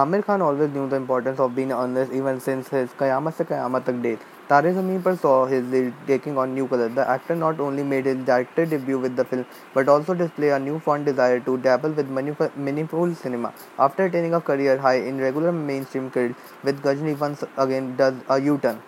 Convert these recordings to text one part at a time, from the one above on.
Aamir Khan always knew the importance of being honest even since his Kayamat Se Kayamat Tak days. Tare Zameen Par saw his lead taking on new colors. The actor not only made his director debut with the film, but also displayed a newfound desire to dabble with meaningful cinema. After attaining a career high in regular mainstream credits, with Ghajini once again does a U-turn.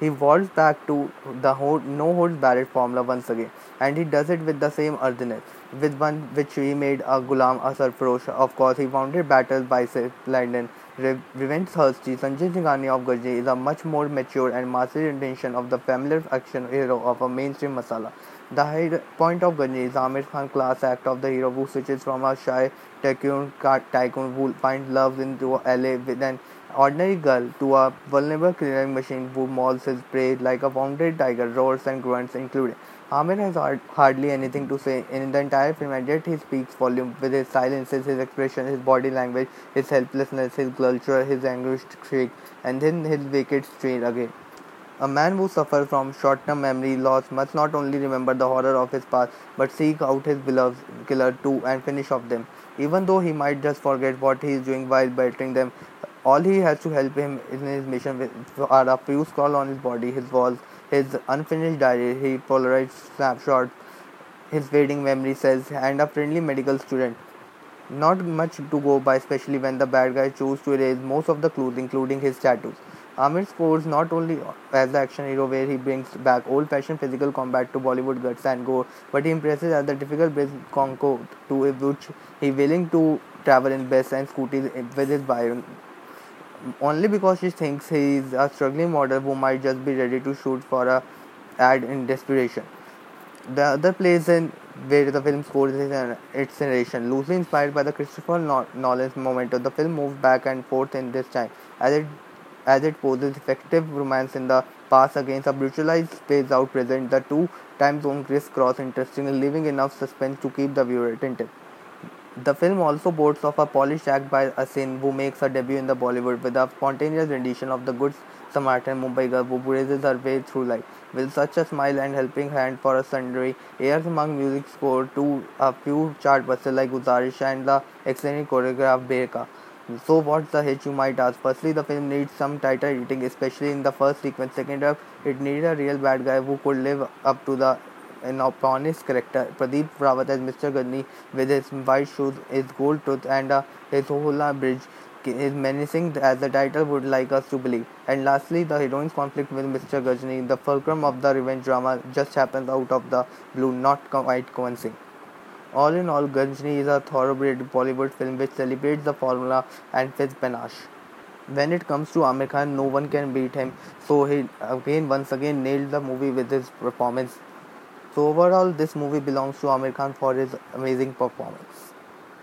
He falls back to the no holds barred formula once again, and he does it with the same earthiness, with one which he made a Ghulam a Sarfarosh. Of course, he founded Battle Bicep London. Re- Revenge Thirsty Sanjay Singhania of Ghajini is a much more mature and massive rendition of the familiar action hero of a mainstream masala. The high point of Ghajini is Aamir Khan class act of the hero who switches from a shy tycoon, tycoon who finds love into LA with an ordinary girl to a vulnerable killing machine who mauls his prey like a wounded tiger, roars and grunts included. Aamir has hardly anything to say in the entire film, and yet he speaks volume with his silences, his expression, his body language, his helplessness, his culture, his anguished shriek, and then his wicked strain again. A man who suffers from short-term memory loss must not only remember the horror of his past, but seek out his beloved killer too and finish off them. Even though he might just forget what he is doing while battering them, all he has to help him in his mission are a few scars on his body, his walls, his unfinished diary, his polarized snapshots, his fading memory cells, and a friendly medical student. Not much to go by, especially when the bad guy chooses to erase most of the clues, including his tattoos. Aamir scores not only as the action hero where he brings back old-fashioned physical combat to Bollywood guts and gore, but he impresses as the difficult British Conco to which he willing to travel in best and scooties with his Byron only because she thinks he is a struggling model who might just be ready to shoot for a ad in desperation. The other place in where the film scores is its narration, loosely inspired by the Christopher Nolan's Memento. The film moves back and forth in this time as it as it poses effective romance in the past against a brutalized space out present. The two time zones crisscross interestingly, leaving enough suspense to keep the viewer attentive. The film also boasts of a polished act by Asin, who makes her debut in the Bollywood with a spontaneous rendition of the Good Samaritan Mumbai girl who raises her way through life. With such a smile and helping hand for a sundry airs among music score to a few chartbusters like Guzarish and the excellent choreographed Behka. So what's the hitch you might ask? Firstly, the film needs some tighter editing, especially in the first sequence. Second up, it needed a real bad guy who could live up to the an opponent's character. Pradeep Rawat as Mr. Ghajini with his white shoes, his gold tooth, and uh, his Hola bridge is menacing as the title would like us to believe. And lastly, the heroine's conflict with Mr. Ghajini, the fulcrum of the revenge drama, just happens out of the blue, not quite convincing. All in all, Ghajini is a thoroughbred Bollywood film which celebrates the formula and fits panache. When it comes to Aamir Khan, no one can beat him. So he again, once again, nailed the movie with his performance. So overall, this movie belongs to Aamir Khan for his amazing performance.